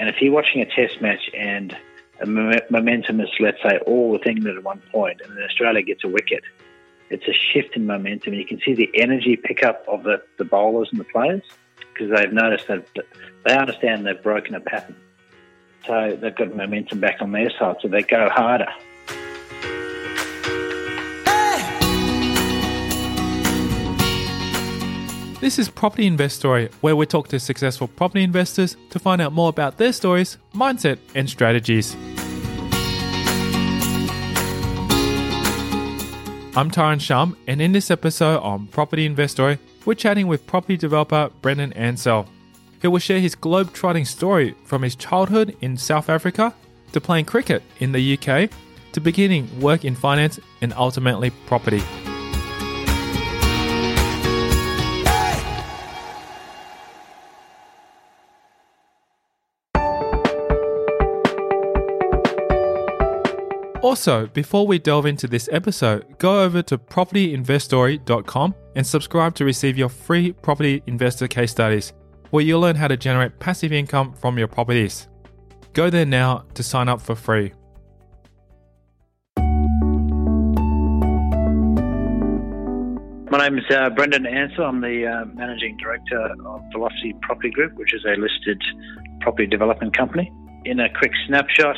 And if you're watching a test match and momentum is, let's say, all with England at one point, and then Australia gets a wicket, it's a shift in momentum. And You can see the energy pickup of the, the bowlers and the players because they've noticed that they understand they've broken a pattern. So they've got momentum back on their side, so they go harder. This is Property Investory, where we talk to successful property investors to find out more about their stories, mindset, and strategies. I'm Tyron Shum, and in this episode on Property Investory, we're chatting with property developer Brendon Ansell. He will share his globe-trotting story from his childhood in South Africa to playing cricket in the UK to beginning work in finance and ultimately property. Also, before we delve into this episode, go over to propertyinvestory.com and subscribe to receive your free property investor case studies, where you'll learn how to generate passive income from your properties. Go there now to sign up for free. My name is uh, Brendon Ansell. I'm the uh, managing director of Velocity Property Group, which is a listed property development company. In a quick snapshot,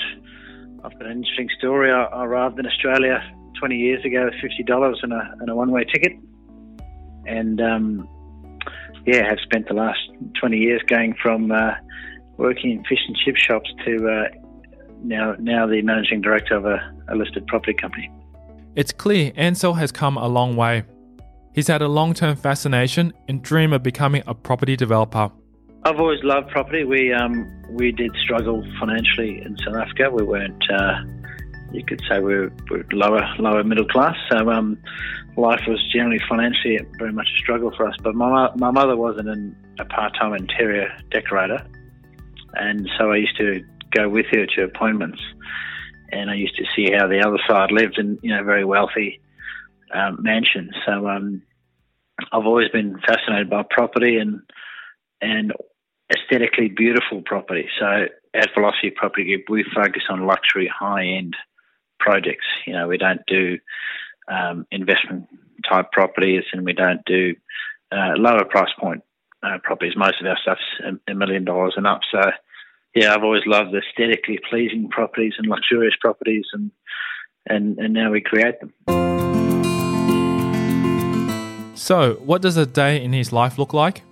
I've got an interesting story. I, arrived in Australia 20 years ago with $50 and a, and a one way ticket. And um, yeah, have spent the last 20 years going from uh, working in fish and chip shops to uh, now, now the managing director of a, a listed property company. It's clear Ansell has come a long way. He's had a long term fascination and dream of becoming a property developer. I've always loved property. We um, we did struggle financially in South Africa. We weren't, uh, you could say, we were, we were lower lower middle class. So um, life was generally financially very much a struggle for us. But my my mother wasn't an, a part time interior decorator, and so I used to go with her to appointments, and I used to see how the other side lived in you know very wealthy um, mansions. So um, I've always been fascinated by property and and aesthetically beautiful property. So at Velocity Property Group, we focus on luxury, high-end projects. You know, we don't do um, investment type properties, and we don't do uh, lower price point uh, properties. Most of our stuff's a, a million dollars and up. So, yeah, I've always loved aesthetically pleasing properties and luxurious properties, and and and now we create them. So, what does a day in his life look like?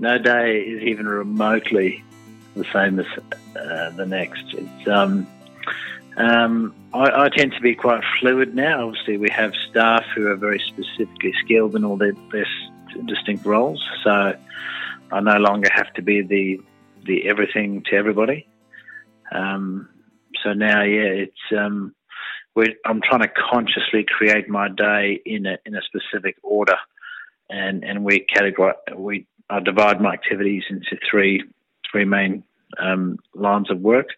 No day is even remotely the same as uh, the next. It's um, um, I, I, tend to be quite fluid now. Obviously, we have staff who are very specifically skilled in all their, their distinct roles, so I no longer have to be the the everything to everybody. Um, so now, yeah, it's um, I'm trying to consciously create my day in a in a specific order, and and we categorize we I divide my activities into three three main um, lines of work.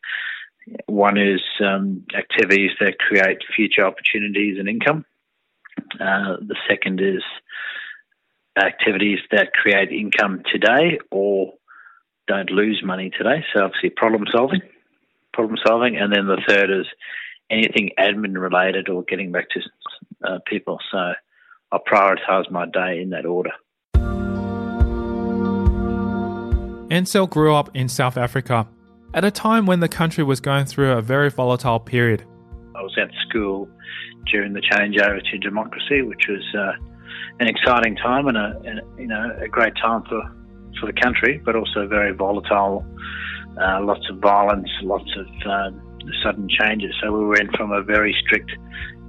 One is um, activities that create future opportunities and income. Uh, the second is activities that create income today or don't lose money today. So obviously problem solving, problem solving, and then the third is anything admin related or getting back to uh, people. So I prioritise my day in that order. Ansell grew up in South Africa at a time when the country was going through a very volatile period. I was at school during the changeover to democracy, which was uh, an exciting time and a, and, you know a great time for, for the country, but also very volatile. Uh, lots of violence, lots of uh, sudden changes. So we went from a very strict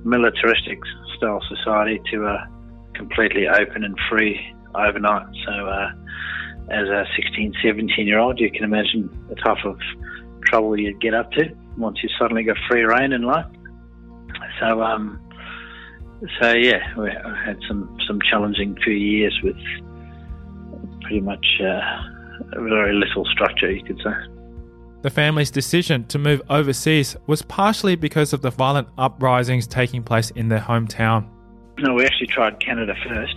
militaristic style society to a completely open and free overnight. So, uh, as a 16, 17 year old, you can imagine the type of trouble you'd get up to once you suddenly got free reign in life. So, um, so yeah, we had some some challenging few years with pretty much uh, very little structure, you could say. The family's decision to move overseas was partially because of the violent uprisings taking place in their hometown. No, we actually tried Canada first,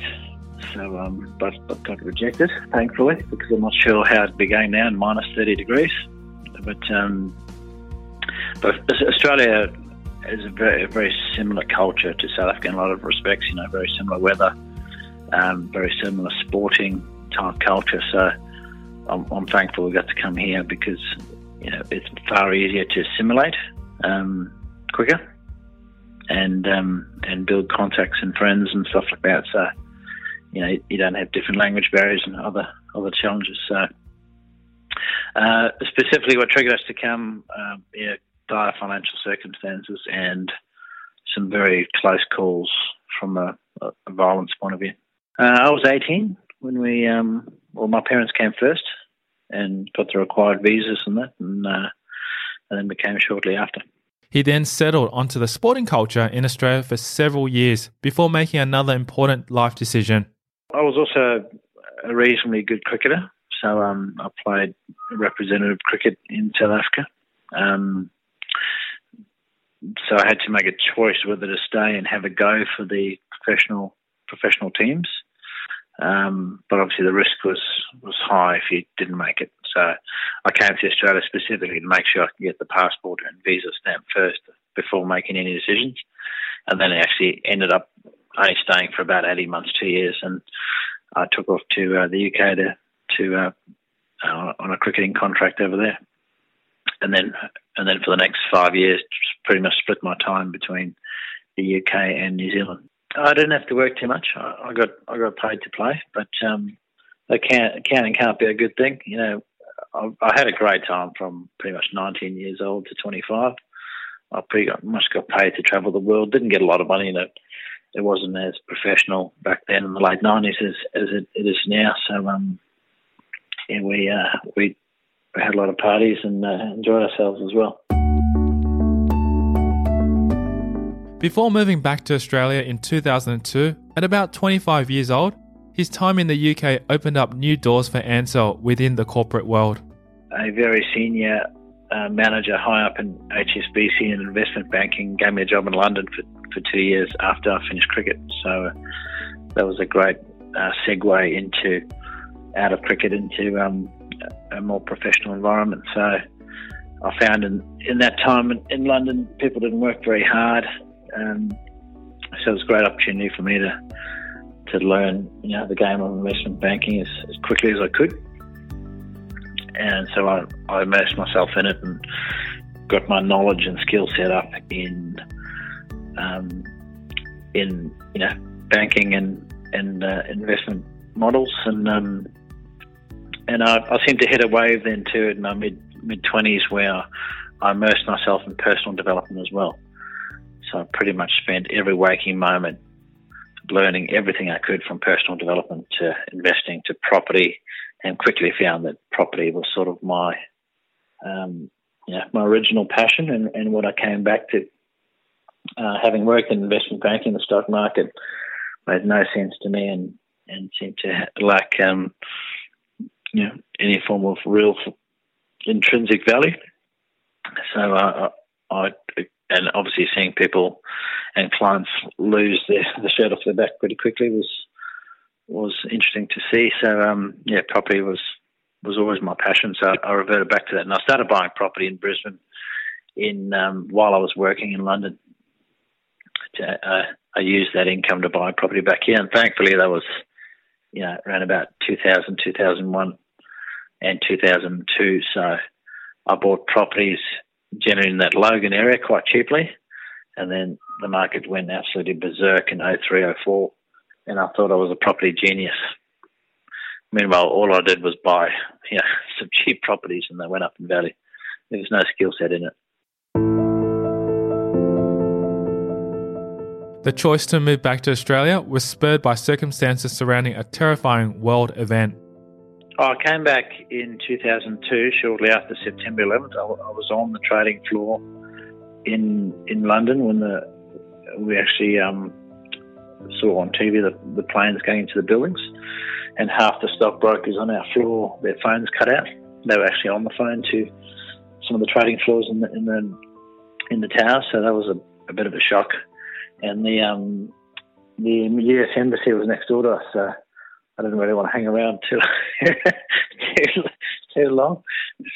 so um, but, but got rejected, thankfully, because I'm not sure how it'd be going now in minus 30 degrees. But um, but Australia is a very, very similar culture to South Africa in a lot of respects. You know, very similar weather, um, very similar sporting type culture. So I'm, I'm, thankful we got to come here because you know it's far easier to assimilate um, quicker and um, and build contacts and friends and stuff like that. So you know you don't have different language barriers and other other challenges. So uh, specifically, what triggered us to come, yeah, dire financial circumstances and some very close calls from a, a violence point of view. Uh, I was 18 when we, um, well, my parents came first and got the required visas and that, and, uh, and then became shortly after. He then settled onto the sporting culture in Australia for several years before making another important life decision. I was also a reasonably good cricketer, so um, I played representative cricket in South Africa. Um, so I had to make a choice whether to stay and have a go for the professional professional teams. Um, but obviously the risk was was high if you didn't make it. So I came to Australia specifically to make sure I could get the passport and visa stamp first before making any decisions. And then I actually ended up only staying for about 18 months, two years, and I took off to uh, the UK to to uh, uh, on a cricketing contract over there and then and then for the next five years, pretty much split my time between the UK and New Zealand. I didn't have to work too much. I, got I got paid to play, but um, can't accounting can't be a good thing. You know, I, I had a great time from pretty much 19 years old to 25. I pretty much got paid to travel the world. Didn't get a lot of money. You know, it wasn't as professional back then in the late 90s as, as it, it is now. So um, yeah, we uh, we we had a lot of parties and uh, enjoyed ourselves as well. Before moving back to Australia in 2002, at about 25 years old, his time in the UK opened up new doors for Ansell within the corporate world. A very senior uh, manager high up in HSBC and investment banking gave me a job in London for, for two years after I finished cricket. So uh, that was a great uh, segue into out of cricket into um, a more professional environment. So I found in, in that time in, in London, people didn't work very hard. Um, so it was a great opportunity for me to to learn, you know, the game of investment banking as, as quickly as I could. And so I, I immersed myself in it and got my knowledge and skill set up in um, in you know banking and and uh, investment models and um, and I, I seemed to hit a wave then too in my mid mid twenties where I immersed myself in personal development as well. So I pretty much spent every waking moment learning everything I could from personal development to investing to property, and quickly found that property was sort of my um, my original passion and, and what I came back to. Uh, having worked in investment banking, the stock market made no sense to me and, and seemed to lack um, you know, any form of real intrinsic value. So uh, I, and obviously seeing people and clients lose their, the shirt off their back pretty quickly was was interesting to see. So um, yeah, property was was always my passion. So I reverted back to that, and I started buying property in Brisbane in um, while I was working in London. Uh, I used that income to buy property back here, and thankfully that was you know around about 2000 2001 and 2002. So I bought properties generally in that Logan area quite cheaply. And then the market went absolutely berserk in 03, 04. And I thought I was a property genius. Meanwhile, all I did was buy you know, some cheap properties and they went up in value. There was no skill set in it. The choice to move back to Australia was spurred by circumstances surrounding a terrifying world event. I came back in 2002, shortly after September 11th. I, was on the trading floor in in London when the we actually um, saw on TV the, the planes going into the buildings, and half the stockbrokers on our floor, their phones cut out. They were actually on the phone to some of the trading floors in the in the, in the tower, so that was a, a bit of a shock. And the um, the US embassy was next door to us, so I didn't really want to hang around too too, too long.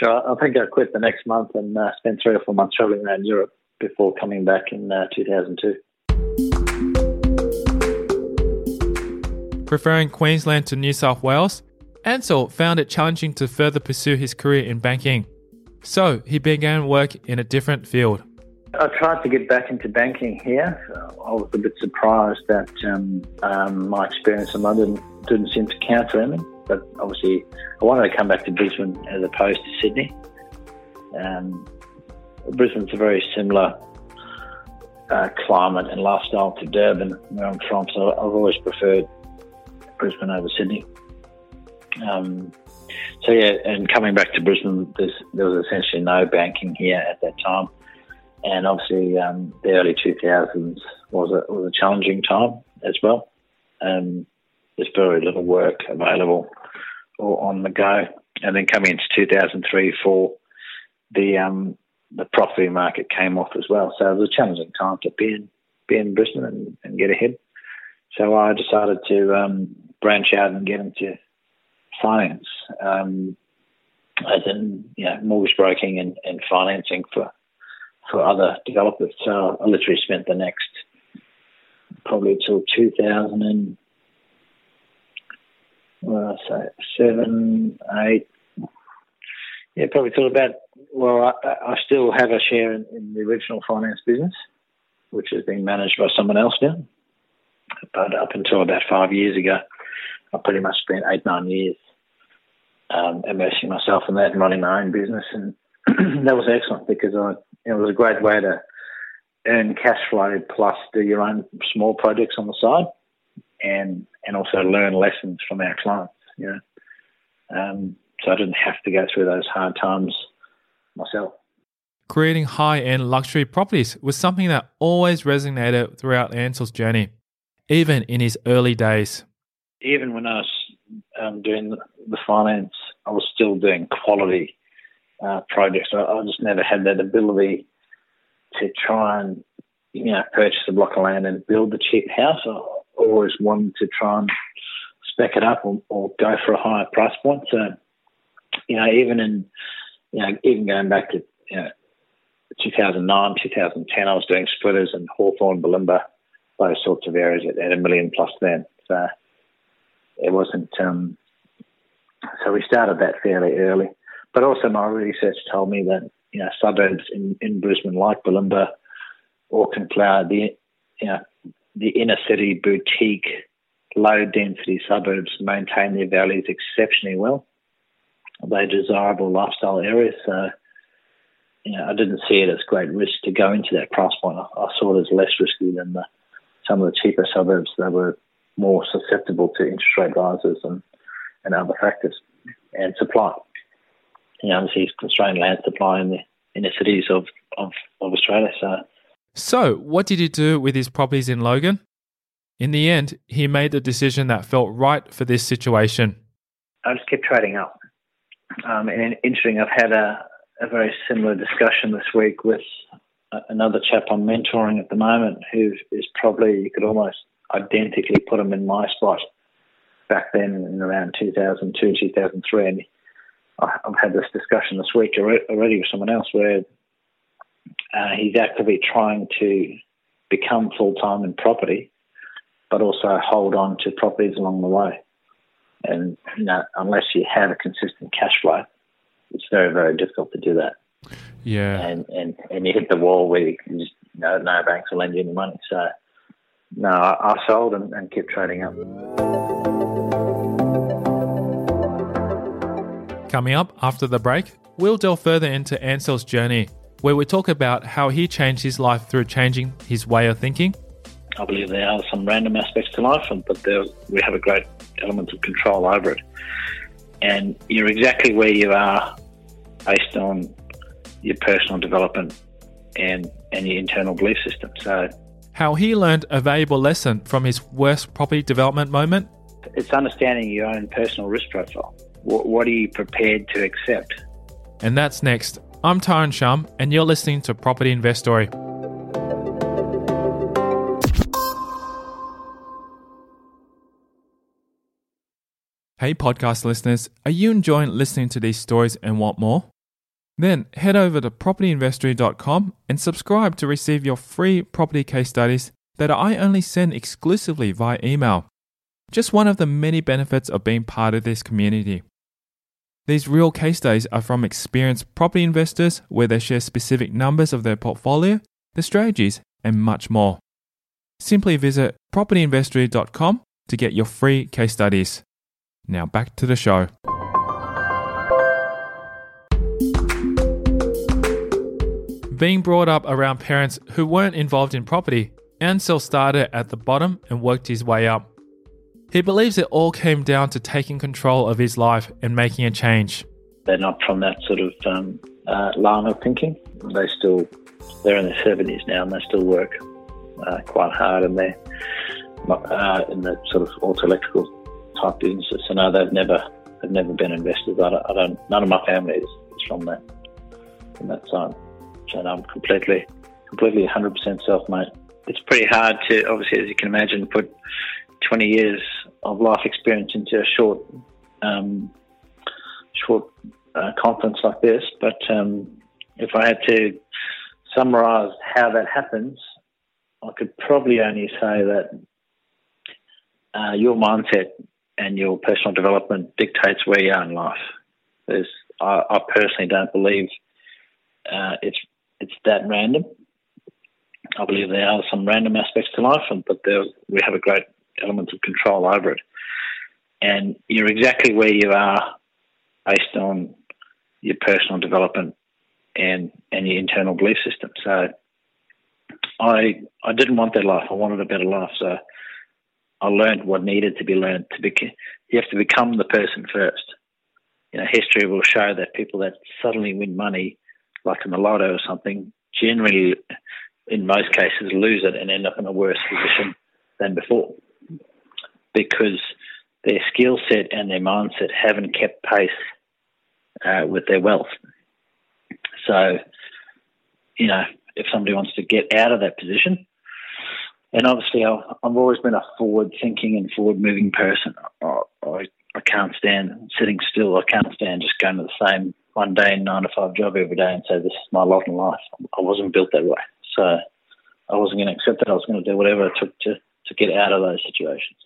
So I think I quit the next month and uh, spent three or four months traveling around Europe before coming back in uh, 2002. Preferring Queensland to New South Wales, Ansell found it challenging to further pursue his career in banking. So he began work in a different field. I tried to get back into banking here. I was a bit surprised that um, um, my experience in London didn't seem to count for anything. But obviously, I wanted to come back to Brisbane as opposed to Sydney. Um, Brisbane's a very similar uh, climate and lifestyle to Durban, where I'm from, so I've always preferred Brisbane over Sydney. Um, so yeah, and coming back to Brisbane, there was essentially no banking here at that time, and obviously um, the early 2000s was a was a challenging time as well. Um, there's very little work available or on the go, and then coming into 2003, four, the um, the property market came off as well. So it was a challenging time to be in be in Brisbane and, and get ahead. So I decided to um, branch out and get into finance, um, as in you know, mortgage broking and, and financing for for other developers. So I literally spent the next probably till 2000 and well, say seven, eight, yeah, probably till about. Well, I, I still have a share in, in the original finance business, which is being managed by someone else now. But up until about five years ago, I pretty much spent eight, nine years um, immersing myself in that and running my own business. And that was excellent because I, it was a great way to earn cash flow plus do your own small projects on the side and, and also learn lessons from our clients, you know. Um, so I didn't have to go through those hard times myself. Creating high end luxury properties was something that always resonated throughout Ansell's journey, even in his early days even when I was um, doing the finance, I was still doing quality uh, projects. I, I, just never had that ability to try and you know purchase a block of land and build the cheap house. I always wanted to try and spec it up or, or go for a higher price point. So you know, even in you know, even going back to you know, 2009, 2010, I was doing splitters in Hawthorne, Bulimba, those sorts of areas at, at a million plus then. So it wasn't. Um, so we started that fairly early. But also, my research told me that you know suburbs in, in Brisbane, like Bulimba, Auckland Cloud, the you know the inner city boutique, low density suburbs maintain their values exceptionally well. They're desirable lifestyle areas. So, you know, I didn't see it as great risk to go into that price point. I, I saw it as less risky than the, some of the cheaper suburbs that were more susceptible to interest rate rises and, and other factors and supply. You know, obviously constrained land supply in the inner cities of, of, of Australia. So, so what did he do with his properties in Logan? In the end, he made the decision that felt right for this situation. I just kept trading up. Um, and interesting, I've had a, a very similar discussion this week with another chap I'm mentoring at the moment who is probably, you could almost identically put him in my spot back then in around 2002, 2003. And I've had this discussion this week already with someone else where uh, he's actively trying to become full time in property, but also hold on to properties along the way. And you know, unless you have a consistent cash flow, it's very, very difficult to do that. Yeah. And and, and you hit the wall where you just, you know, no banks will lend you any money. So no, I, I sold and, and kept trading up. Coming up after the break, we'll delve further into Ansell's journey, where we talk about how he changed his life through changing his way of thinking. I believe there are some random aspects to life, but there, we have a great element of control over it. And you're exactly where you are based on your personal development and, and your internal belief system. So, how he learned a valuable lesson from his worst property development moment. It's understanding your own personal risk profile. What, what are you prepared to accept? And that's next. I'm Tyron Shum, and you're listening to Property Investory. Hey, podcast listeners, are you enjoying listening to these stories and want more? Then head over to propertyinvestory.com and subscribe to receive your free property case studies that I only send exclusively via email. Just one of the many benefits of being part of this community. These real case studies are from experienced property investors where they share specific numbers of their portfolio, their strategies, and much more. Simply visit propertyinvestory.com to get your free case studies. Now back to the show. Being brought up around parents who weren't involved in property, Ansell started at the bottom and worked his way up. He believes it all came down to taking control of his life and making a change. They're not from that sort of um, uh, line of thinking. They still, they're in their seventies now, and they still work uh, quite hard, and they're uh, in the sort of auto electrical type businesses. So no, they've never, they've never been investors. I don't, I don't none of my family is, is from that, from that side. So I'm completely, completely 100% self-made. It's pretty hard to, obviously, as you can imagine, put 20 years of life experience into a short, um, short uh, conference like this. But um, if I had to summarise how that happens, I could probably only say that uh, your mindset and your personal development dictates where you are in life. There's, I, I personally don't believe uh, it's it's that random. I believe there are some random aspects to life, but there, we have a great element of control over it. And you're exactly where you are based on your personal development and and your internal belief system. So I I didn't want that life. I wanted a better life. So I learned what needed to be learned. To be, you have to become the person first. You know, history will show that people that suddenly win money like in the lotto or something, generally, in most cases, lose it and end up in a worse position than before because their skill set and their mindset haven't kept pace uh, with their wealth. So, you know, if somebody wants to get out of that position, and obviously I've, I've always been a forward thinking and forward moving person. I, I, I can't stand sitting still. I can't stand just going to the same one day nine to five job every day and say this is my lot in life. I wasn't built that way, so I wasn't going to accept that. I was going to do whatever it took to to get out of those situations.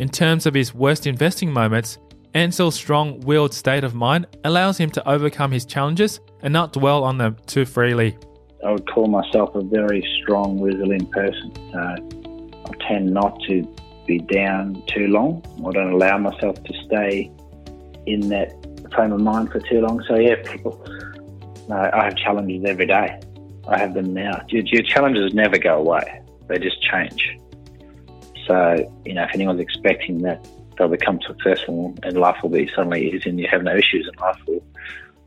In terms of his worst investing moments, Ansell's strong-willed state of mind allows him to overcome his challenges and not dwell on them too freely. I would call myself a very strong, resilient person. So I tend not to be down too long. I don't allow myself to stay in that frame of mind for too long. So yeah, people, no, I have challenges every day. I have them now. Your, your challenges never go away; they just change. So you know, if anyone's expecting that they'll become successful and life will be suddenly easy and you have no issues in life, well,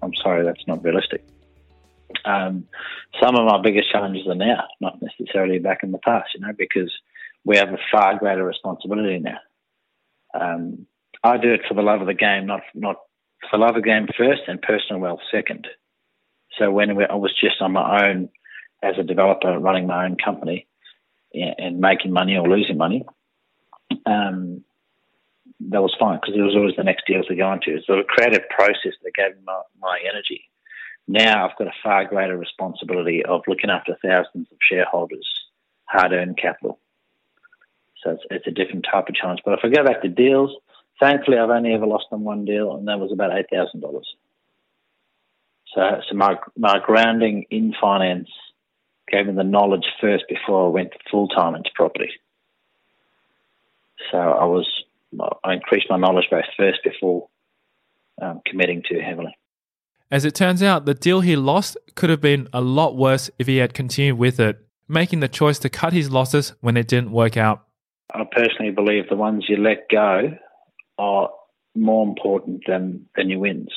I'm sorry, that's not realistic. Um, some of my biggest challenges are now, not necessarily back in the past, you know, because we have a far greater responsibility now. Um, I do it for the love of the game, not not for love of the game first and personal wealth second. So when I was just on my own as a developer, running my own company and making money or losing money, um, that was fine because it was always the next deal to go into. It so a creative process that gave me my, my energy. Now I've got a far greater responsibility of looking after thousands of shareholders' hard-earned capital. So it's, it's a different type of challenge. But if I go back to deals, Thankfully, I've only ever lost on one deal, and that was about eight thousand dollars. So, so my my grounding in finance gave me the knowledge first before I went full time into property. So I was I increased my knowledge base first before um, committing too heavily. As it turns out, the deal he lost could have been a lot worse if he had continued with it. making the choice to cut his losses when it didn't work out. I personally believe the ones you let go are more important than, than your wins.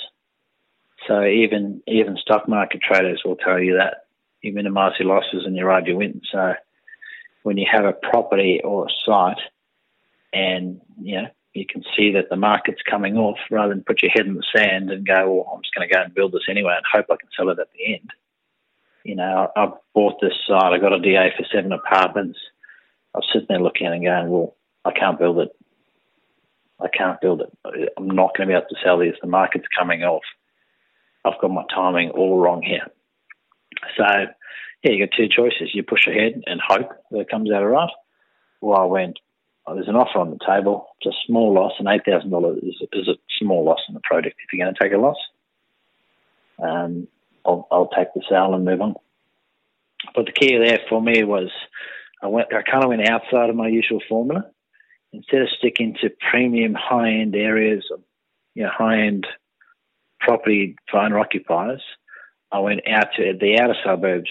So even even stock market traders will tell you that you minimise your losses and you ride your win. So when you have a property or a site and you know you can see that the market's coming off, rather than put your head in the sand and go, "Well, I'm just going to go and build this anyway and hope I can sell it at the end." You know, I, I bought this site. I got a DA for seven apartments. I was sitting there looking at it and going, "Well, I can't build it. I can't build it. I'm not going to be able to sell these. The market's coming off. I've got my timing all wrong here." So, yeah, you got two choices. You push ahead and hope that it comes out all right. Well, I went, oh, there's an offer on the table. It's a small loss, and $8,000 is, is a small loss in the project if you're going to take a loss. Um, I'll, I'll take the sale and move on. But the key there for me was I went, I kind of went outside of my usual formula. Instead of sticking to premium high end areas, you know, high end property for owner occupiers, I went out to the outer suburbs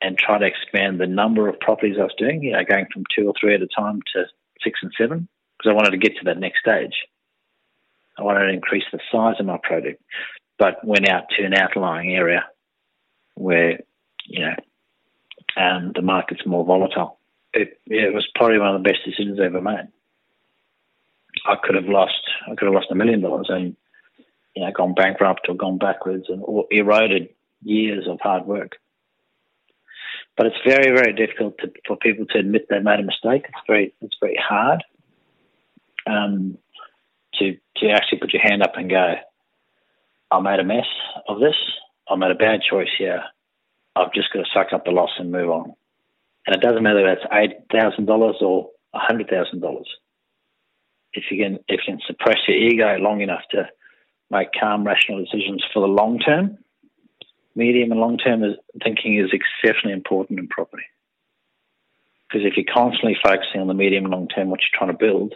and tried to expand the number of properties I was doing, you know, going from two or three at a time to six and seven, because I wanted to get to that next stage. I wanted to increase the size of my project, but went out to an outlying area where, you know, um, the market's more volatile. It, it was probably one of the best decisions I ever made. I could have lost, I could have lost a million dollars and you know, gone bankrupt or gone backwards and or eroded years of hard work. But it's very, very difficult to, for people to admit they made a mistake. It's very, it's very hard um, to to actually put your hand up and go, "I made a mess of this. I made a bad choice here. I've just got to suck up the loss and move on." And it doesn't matter whether it's eight thousand dollars or hundred thousand dollars. If you can, if you can suppress your ego long enough to make calm, rational decisions for the long term. Medium and long term thinking is exceptionally important in property. Because if you're constantly focusing on the medium and long term, what you're trying to build,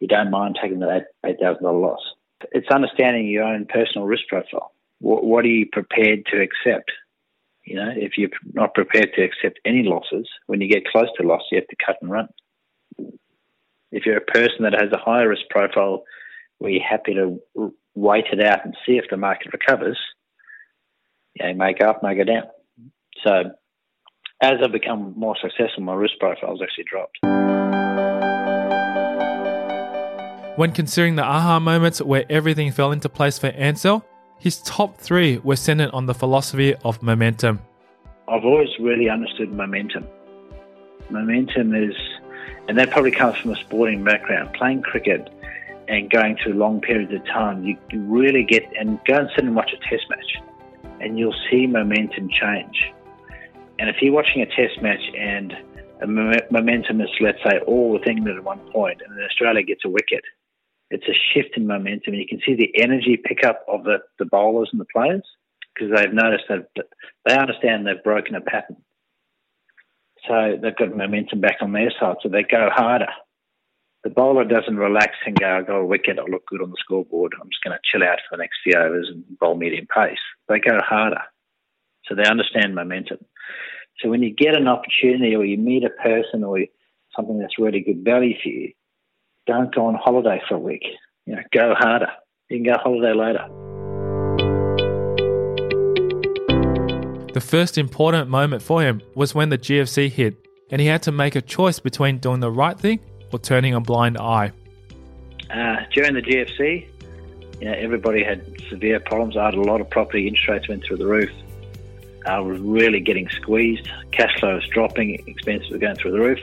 you don't mind taking that $8,000 loss. It's understanding your own personal risk profile. What, what are you prepared to accept? You know, if you're not prepared to accept any losses, when you get close to loss, you have to cut and run. If you're a person that has a higher risk profile, where you're happy to wait it out and see if the market recovers, you know, may go up, may go down. So as I've become more successful, my risk profile's actually dropped. When considering the aha moments where everything fell into place for Ansell, his top three were centered on the philosophy of momentum. I've always really understood momentum. Momentum is, and that probably comes from a sporting background. Playing cricket, and going through long periods of time, you really get and go and sit and watch a test match, and you'll see momentum change. And if you're watching a test match and momentum is, let's say, all with England at one point, and then Australia gets a wicket, it's a shift in momentum. And you can see the energy pickup of the, the bowlers and the players because they've noticed that they understand they've broken a pattern. So they've got momentum back on their side, so they go harder the bowler doesn't relax and go, I got a wicket, I look good on the scoreboard, I'm just going to chill out for the next few overs and bowl medium pace. They go harder. So they understand momentum. So when you get an opportunity or you meet a person or something that's really good value for you, don't go on holiday for a week. You know, go harder. You can go holiday later. The first important moment for him was when the GFC hit and he had to make a choice between doing the right thing or turning a blind eye? Uh, during the GFC, you know, everybody had severe problems. I had a lot of property interest rates went through the roof. I was really getting squeezed. Cash flow was dropping. Expenses were going through the roof.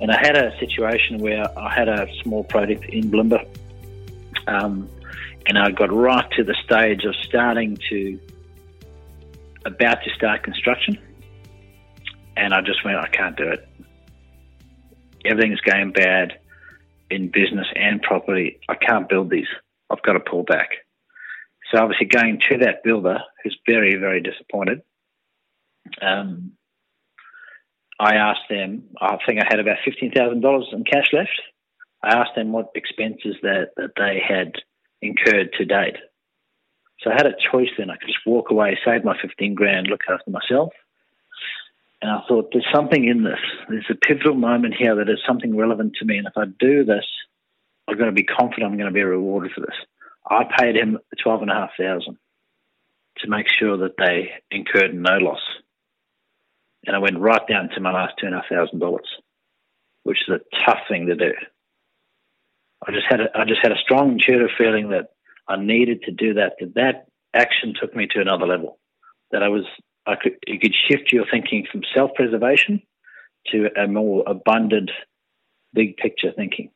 And I had a situation where I had a small project in Bulimba, um, and I got right to the stage of starting to about to start construction, and I just went, I can't do it everything's going bad in business and property. I can't build these. I've got to pull back. So obviously going to that builder who's very, very disappointed, um, I asked them, I think I had about $15,000 in cash left. I asked them what expenses that, that they had incurred to date. So I had a choice then. I could just walk away, save my 15 grand, look after myself, And I thought, there's something in this. There's a pivotal moment here that is something relevant to me. And if I do this, I've got to be confident I'm going to be rewarded for this. I paid him twelve and a half thousand to make sure that they incurred no loss. And I went right down to my last two and a half thousand dollars, which is a tough thing to do. I just had a, I just had a strong intuitive feeling that I needed to do that. That that action took me to another level. That I was I could you could shift your thinking from self preservation to a more abundant, big picture thinking.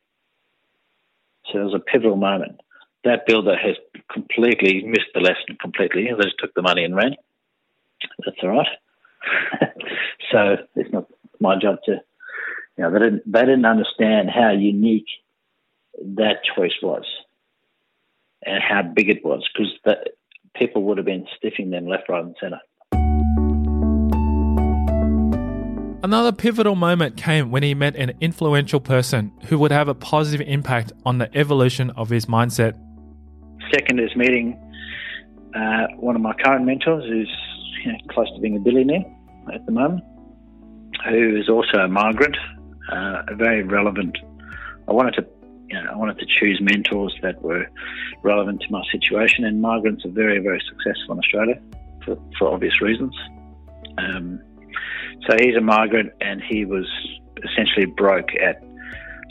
So it was a pivotal moment. That builder has completely missed the lesson completely. They just took the money and ran. That's all right. so it's not my job to, you know, they didn't they didn't understand how unique that choice was and how big it was because people would have been stiffing them left, right, and centre. Another pivotal moment came when he met an influential person who would have a positive impact on the evolution of his mindset. Second is meeting uh, one of my current mentors, who's you know, close to being a billionaire at the moment, who is also a migrant, uh, a very relevant. I wanted to, you know, I wanted to choose mentors that were relevant to my situation, and migrants are very, very successful in Australia for, for obvious reasons. Um, so he's a migrant and he was essentially broke at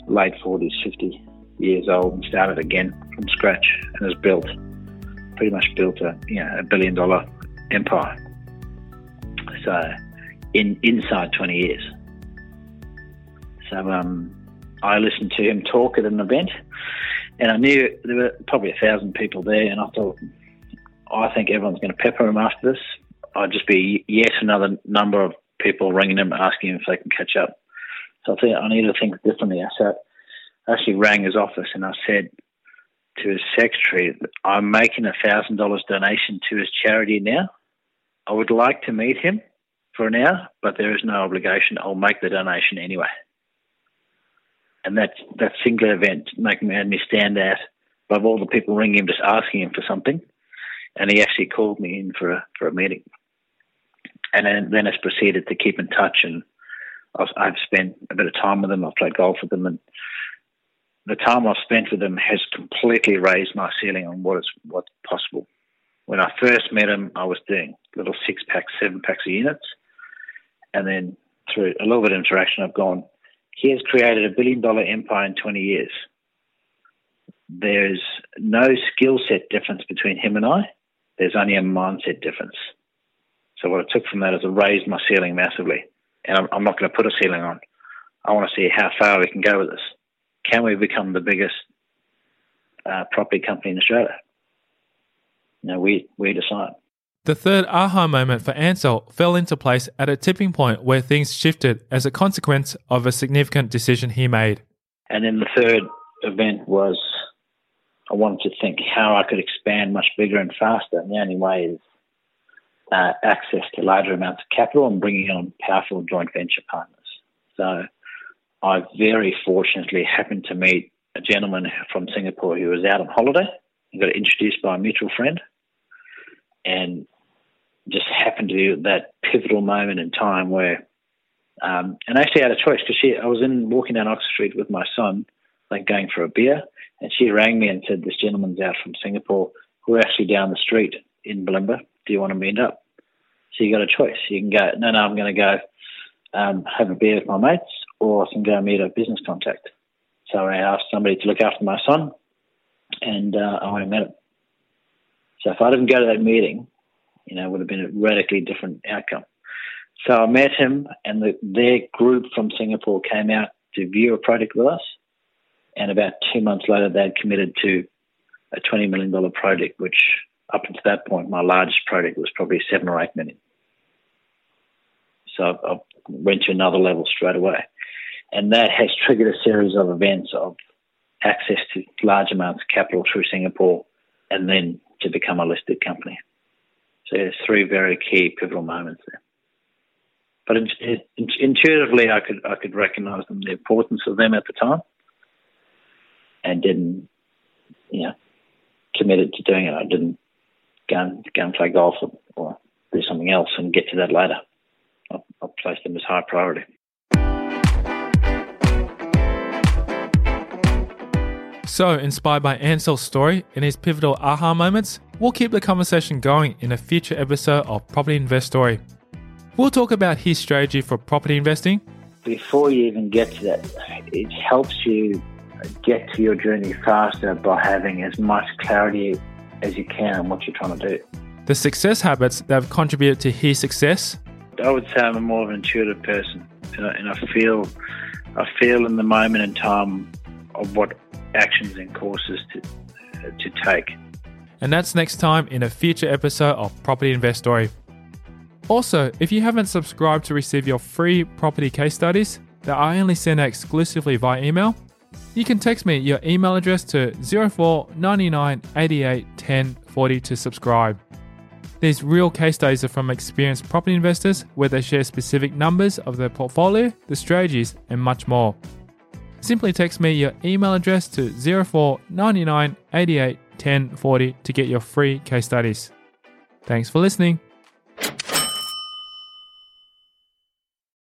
late 40s, 50 years old and started again from scratch and has built, pretty much built a, you know, a billion dollar empire. So in inside 20 years. So um, I listened to him talk at an event and I knew there were probably a thousand people there and I thought, I think everyone's going to pepper him after this. I'd just be yet another number of people ringing him asking him if they can catch up. So I think I need to think differently. I said, I actually rang his office and I said to his secretary, I'm making a thousand dollars donation to his charity now. I would like to meet him for an hour, but there is no obligation. I'll make the donation anyway. And that that single event made me, me stand out above all the people ringing him, just asking him for something. And he actually called me in for a for a meeting and then, then it's proceeded to keep in touch. And I've, I've spent a bit of time with them. I've played golf with them, and the time I've spent with them has completely raised my ceiling on what is what's possible. When I first met him, I was doing little six packs, seven packs of units, and then through a little bit of interaction, I've gone. He has created a billion dollar empire in 20 years. There's no skill set difference between him and I. There's only a mindset difference. So what I took from that is it raised my ceiling massively. And I'm, I'm not going to put a ceiling on. I want to see how far we can go with this. Can we become the biggest uh, property company in Australia? You know, we, we decide. The third aha moment for Ansell fell into place at a tipping point where things shifted as a consequence of a significant decision he made. And then the third event was I wanted to think how I could expand much bigger and faster. And the only way is uh, access to larger amounts of capital and bringing on powerful joint venture partners. So I very fortunately happened to meet a gentleman from Singapore who was out on holiday and got introduced by a mutual friend and just happened to be at that pivotal moment in time where um, and I actually had a choice because she I was in walking down Oxford Street with my son, like going for a beer, and she rang me and said this gentleman's out from Singapore. We're actually down the street in Bulimba. Do you want to meet up? So you got a choice. You can go, no, no, I'm going to go um, have a beer with my mates, or I can go meet a business contact. So I asked somebody to look after my son, and uh, I went and met him. So if I didn't go to that meeting, you know, it would have been a radically different outcome. So I met him, and the, their group from Singapore came out to view a project with us. And about two months later, they had committed to a $20 million project, which up until that point, my largest project was probably seven or eight million. So I went to another level straight away. And that has triggered a series of events of access to large amounts of capital through Singapore and then to become a listed company. So there's three very key pivotal moments there. But intuitively, I could I could recognise them, the importance of them at the time, and didn't, you know, committed to doing it. I didn't go and, go and play golf or, or do something else and get to that later. I'll, I'll place them as high priority. So, inspired by Ansell's story and his pivotal aha moments, we'll keep the conversation going in a future episode of Property Investory. We'll talk about his strategy for property investing. Before you even get to that, it helps you get to your journey faster by having as much clarity as you can on what you're trying to do. The success habits that have contributed to his success. I would say I'm a more of an intuitive person, and I, and I feel, I feel in the moment in time of what actions and courses to to take. And that's next time in a future episode of Property Investory. Also, if you haven't subscribed to receive your free property case studies that I only send out exclusively via email, you can text me your email address to 04 99 88 10 40 to subscribe. These real case studies are from experienced property investors where they share specific numbers of their portfolio, the strategies, and much more. Simply text me your email address to 04 99 88 10 40 to get your free case studies. Thanks for listening.